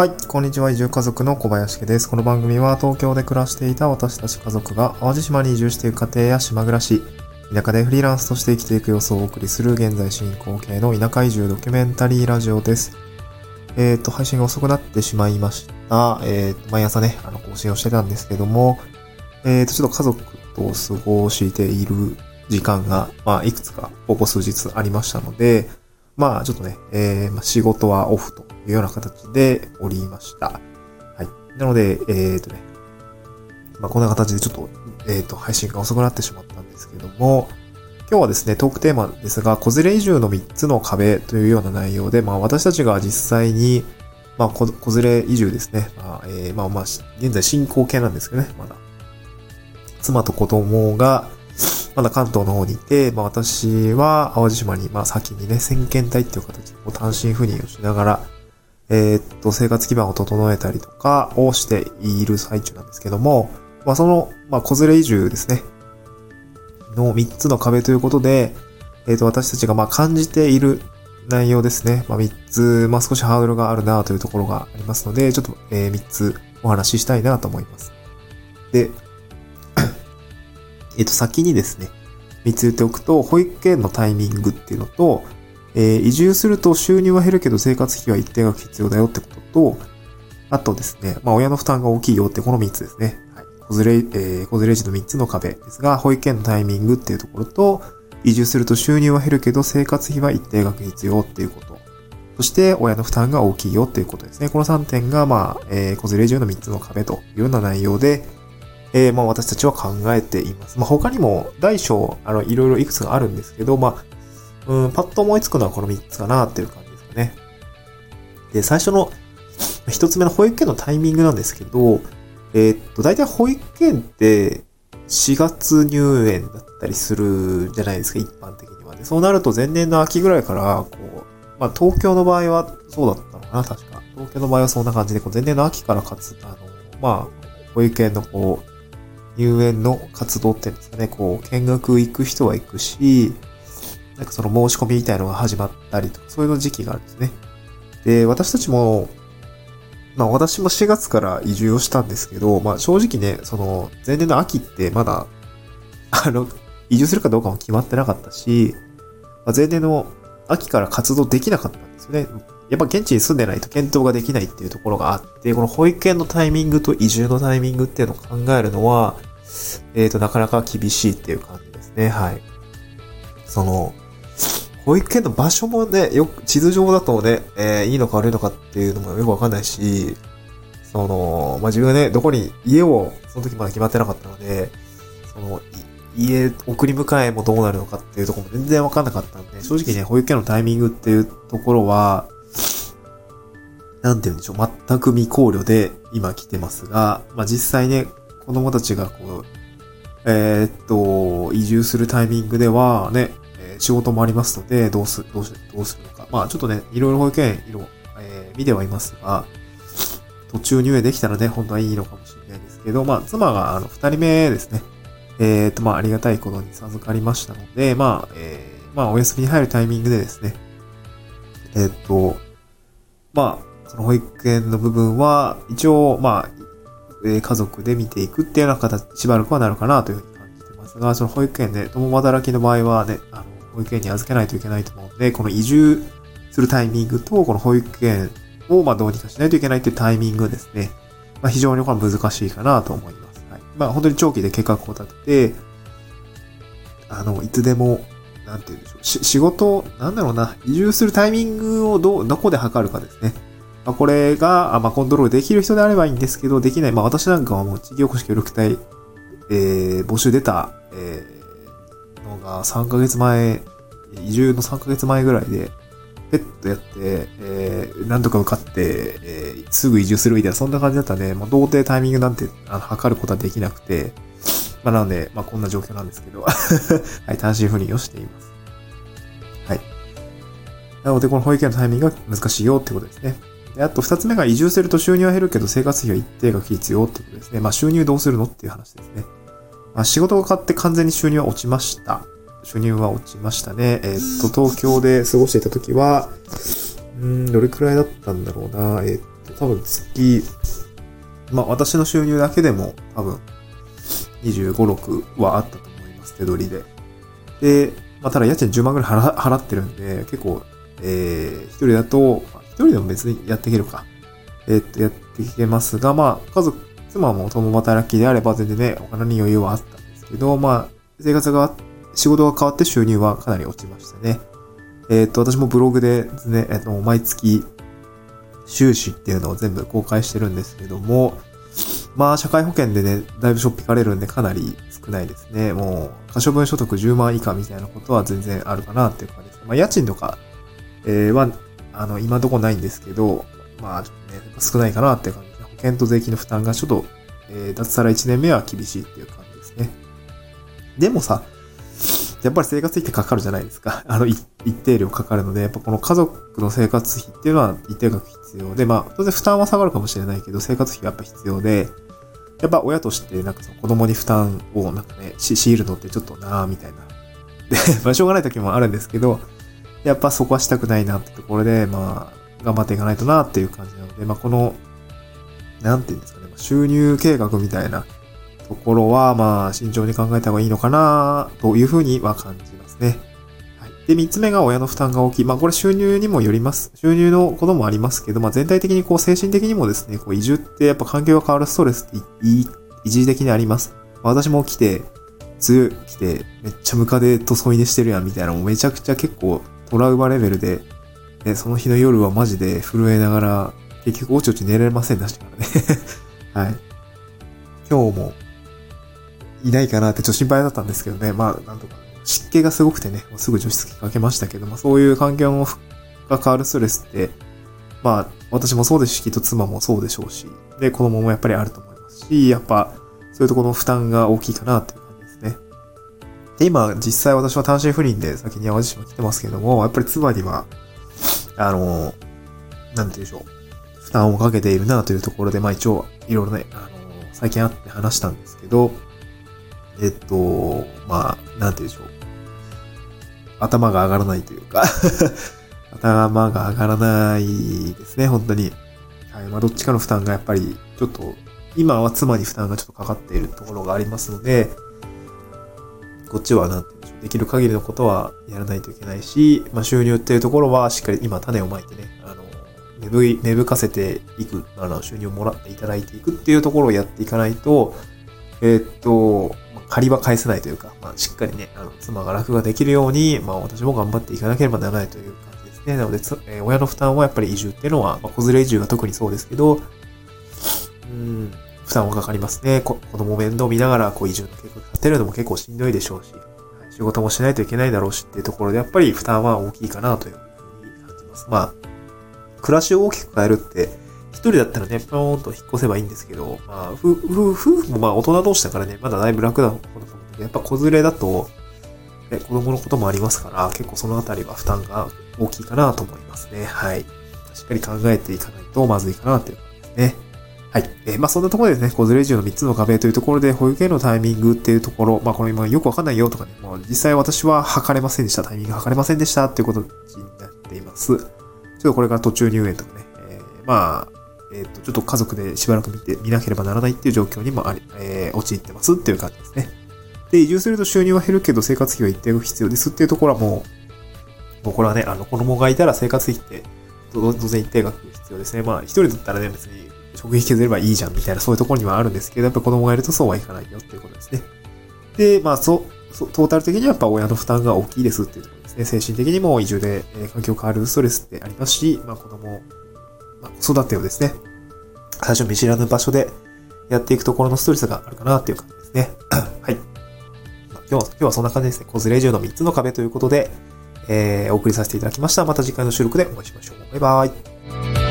はい、こんにちは。移住家族の小林家です。この番組は東京で暮らしていた私たち家族が淡路島に移住していく家庭や島暮らし、田舎でフリーランスとして生きていく様子をお送りする現在進行形の田舎移住ドキュメンタリーラジオです。えっ、と、配信が遅くなってしまいました。えっ、と、毎朝ね、あの、更新をしてたんですけども、えっ、と、ちょっと家族と過ごしている時間が、まあ、いくつか、ここ数日ありましたので、まあ、ちょっとね、えーまあ、仕事はオフというような形でおりました。はい。なので、えっ、とね、まあ、こんな形でちょっと、えっ、と、配信が遅くなってしまったんですけども、今日はですね、トークテーマですが、子連れ移住の3つの壁というような内容で、まあ、私たちが実際に、まあ、子連れ移住ですね。まあ、えーまあまあ、現在進行形なんですけどね、まだ。妻と子供が、まだ関東の方にいて、まあ私は淡路島に、まあ先にね、先遣隊っていう形で単身赴任をしながら、えーっと、生活基盤を整えたりとかをしている最中なんですけども、まあその、まあ子連れ移住ですね、の3つの壁ということで、えーっと、私たちがまあ感じている内容ですね。まあ3つ、まあ少しハードルがあるなというところがありますので、ちょっと、えー3つお話ししたいなと思います。で、えっと、先にですね、3つ言っておくと、保育園のタイミングっていうのと、えー移住すると収入は減るけど生活費は一定額必要だよってことと、あとですね、まあ親の負担が大きいよってこの3つですね。はい。子連れ、えー、子連れ児の3つの壁ですが、保育園のタイミングっていうところと、移住すると収入は減るけど生活費は一定額必要っていうこと。そして、親の負担が大きいよっていうことですね。この3点が、まあ、えー、子連れ移住の3つの壁というような内容で、えー、まあ私たちは考えています。まあ他にも大小、あの、いろいろいくつかあるんですけど、まあ、うん、パッと思いつくのはこの3つかなっていう感じですかね。で、最初の1つ目の保育園のタイミングなんですけど、えーっと、大体保育園って4月入園だったりするじゃないですか、一般的には。そうなると前年の秋ぐらいから、こう、まあ東京の場合はそうだったのかな、確か。東京の場合はそんな感じで、こう前年の秋からかつ、あの、まあ、保育園のこう、入園の活動っていうんですかね、こう、見学行く人は行くし、なんかその申し込みみたいのが始まったりとか、そういうの時期があるんですね。で、私たちも、まあ私も4月から移住をしたんですけど、まあ正直ね、その、前年の秋ってまだ、あの、移住するかどうかも決まってなかったし、まあ、前年の秋から活動できなかったんですよね。やっぱ現地に住んでないと検討ができないっていうところがあって、この保育園のタイミングと移住のタイミングっていうのを考えるのは、えっ、と、なかなか厳しいっていう感じですね。はい。その、保育園の場所もね、よく、地図上だとね、えーいいのか悪いのかっていうのもよくわかんないし、その、まあ、自分がね、どこに、家を、その時まだ決まってなかったので、その、家、送り迎えもどうなるのかっていうとこも全然わかんなかったんで、正直ね、保育園のタイミングっていうところは、なんて言うんでしょう、全く未考慮で今来てますが、まあ、実際ね、子供たちがこう、えーっと、移住するタイミングではね、仕事もありますので、どうす、どうし、どうするのか。まあちょっとね、いろいろ保育園、いろ、えー見てはいますが、途中入園できたらね、本当はいいのかもしれないですけど、まあ妻があの、二人目ですね。えーっと、まあありがたいことに授かりましたので、まあ、えーまあお休みに入るタイミングでですね、えーっと、まあ、その保育園の部分は、一応、まあ、で家族で見ていくっていうような形、しばらくはなるかなというふうに感じてますが、その保育園で、共働きの場合はね、あの、保育園に預けないといけないと思うので、この移住するタイミングと、この保育園を、まあ、どうにかしないといけないっていうタイミングですね。まあ、非常にこれ難しいかなと思います。はい。まあ、本当に長期で計画を立てて、あの、いつでも、なんて言うんでしょう。仕事、なんだろうな、移住するタイミングをど、どこで測るかですね。まあ、これが、まあ、コントロールできる人であればいいんですけど、できない。まあ、私なんかはもう地域おこし協力隊、えー、募集出た、えー、のが3ヶ月前、移住の3ヶ月前ぐらいで、ペットやって、えー、なんとか受かって、えー、すぐ移住するみたいな、そんな感じだったんで、もう童貞タイミングなんて、あの、測ることはできなくて、まあ、なので、まあ、こんな状況なんですけど、はい、単身赴任をしています。はい。なので、この保育園のタイミングが難しいよってことですね。で、あと二つ目が移住すると収入は減るけど生活費は一定額必要ってことですね。まあ収入どうするのっていう話ですね。まあ仕事が変わって完全に収入は落ちました。収入は落ちましたね。えーっと、東京で過ごしていた時は、うん、どれくらいだったんだろうな。えーっと、多分月、まあ私の収入だけでも多分25、6はあったと思います、手取りで。で、まあただ家賃10万ぐらい払ってるんで、結構、えー、一人だと、一人でも別にやっていけるか。えー、っと、やっていけますが、まあ家族、妻も共働きであれば全然ね、お金に余裕はあったんですけど、まあ生活が、仕事が変わって収入はかなり落ちましたね。えー、っと、私もブログでね、えっと、毎月、収支っていうのを全部公開してるんですけども、まあ、社会保険でね、だいぶしょっぴかれるんでかなり少ないですね。もう、可処分所得10万以下みたいなことは全然あるかなっていう感じです。まあ、家賃とか、えー、は、あの、今どこないんですけど、まあ、ちょっとね、少ないかなっていう感じで、保険と税金の負担がちょっと、えー、脱サラ1年目は厳しいっていう感じですね。でもさ、やっぱり生活費ってかかるじゃないですか。あの、一定量かかるので、やっぱこの家族の生活費っていうのは一定額必要で、まあ、当然負担は下がるかもしれないけど、生活費がやっぱ必要で、やっぱ親としてなんかその子供に負担をなんかね、強いるのってちょっとなぁ、みたいな。で、まあしょうがない時もあるんですけど、やっぱそこはしたくないなってところで、まあ、頑張っていかないとなっていう感じなので、まあこの、なんていうんですかね、収入計画みたいなところは、まあ、慎重に考えた方がいいのかな、というふうには感じますね。はい。で、三つ目が親の負担が大きい。まあ、これ収入にもよります。収入のこともありますけど、まあ、全体的にこう、精神的にもですね、こう、移住ってやっぱ環境が変わるストレスって一時的にあります。まあ、私も来て、梅雨来て、めっちゃムカデと添い寝してるやんみたいな、もうめちゃくちゃ結構トラウマレベルで、ね、その日の夜はマジで震えながら、結局おちおち寝られませんでしたからね はい。今日もいないかなってちょっと心配だったんですけどね。まあ、なんとか、湿気がすごくてね、すぐ除湿機かけましたけど、まあそういう環境が変わるストレスって、まあ私もそうですし、きっと妻もそうでしょうし、で、子供もやっぱりあると思いますし、やっぱそういうところの負担が大きいかなって。で、今、実際私は単身赴任で先に淡路島来てますけども、やっぱり妻には、あの、なんて言うでしょう。負担をかけているなというところで、まあ一応、いろいろね、あの、最近会って話したんですけど、えっと、まあ、なんて言うでしょう。頭が上がらないというか 頭が上がらないですね、本当に。はい。まあ、どっちかの負担がやっぱり、ちょっと、今は妻に負担がちょっとかかっているところがありますので、こっちはなんて言うんでしょう。できる限りのことはやらないといけないし、まあ、収入っていうところはしっかり今種をまいてね、あの、芽吹芽吹かせていく、あの、収入をもらっていただいていくっていうところをやっていかないと、えー、っと、借りは返せないというか、まあ、しっかりね、あの、妻が楽ができるように、まあ、私も頑張っていかなければならないという感じですね。なので、えー、親の負担はやっぱり移住っていうのは、まあ、子連れ移住が特にそうですけど、うん、負担はかかりますね。子供面倒見ながら、こう、移住の計画立てるのも結構しんどいでしょうし、仕事もしないといけないだろうしっていうところで、やっぱり負担は大きいかなというふうに感じます。まあ、暮らしを大きく変えるって、一人だったらね、ポーンと引っ越せばいいんですけど、まあ、夫婦もまあ大人同士だからね、まだだいぶ楽だと思うんだけど、やっぱ子連れだと、ね、子供のこともありますから、結構そのあたりは負担が大きいかなと思いますね。はい。しっかり考えていかないとまずいかなっていう感じですね。はい。えー、まあそんなところですね、子連れ移住の3つの壁というところで、保育園のタイミングっていうところ、まあこれ今よくわかんないよとかね、もう実際私は測れませんでした、タイミング測れませんでしたっていうことになっています。ちょっとこれから途中入園とかね、えー、まあ、えっ、ー、と、ちょっと家族でしばらく見て、見なければならないっていう状況にもあり、えー、陥ってますっていう感じですね。で、移住すると収入は減るけど生活費は一定必要ですっていうところはもう、もうこれはね、あの、子供がいたら生活費って当然一定額必要ですね。まあ、一人だったらね、別に食費削ればいいじゃんみたいなそういうところにはあるんですけど、やっぱ子供がいるとそうはいかないよっていうことですね。で、まあ、そう、トータル的にはやっぱ親の負担が大きいですっていうところですね。精神的にも移住で、えー、環境変わるストレスってありますし、まあ子供まあ、子育てをですね、最初見知らぬ場所でやっていくところのストレスがあるかなっていう感じですね。はい。今日は、今日はそんな感じですね。子連れ移住の3つの壁ということで、えー、お送りさせていただきました。また次回の収録でお会いしましょう。バイバイ。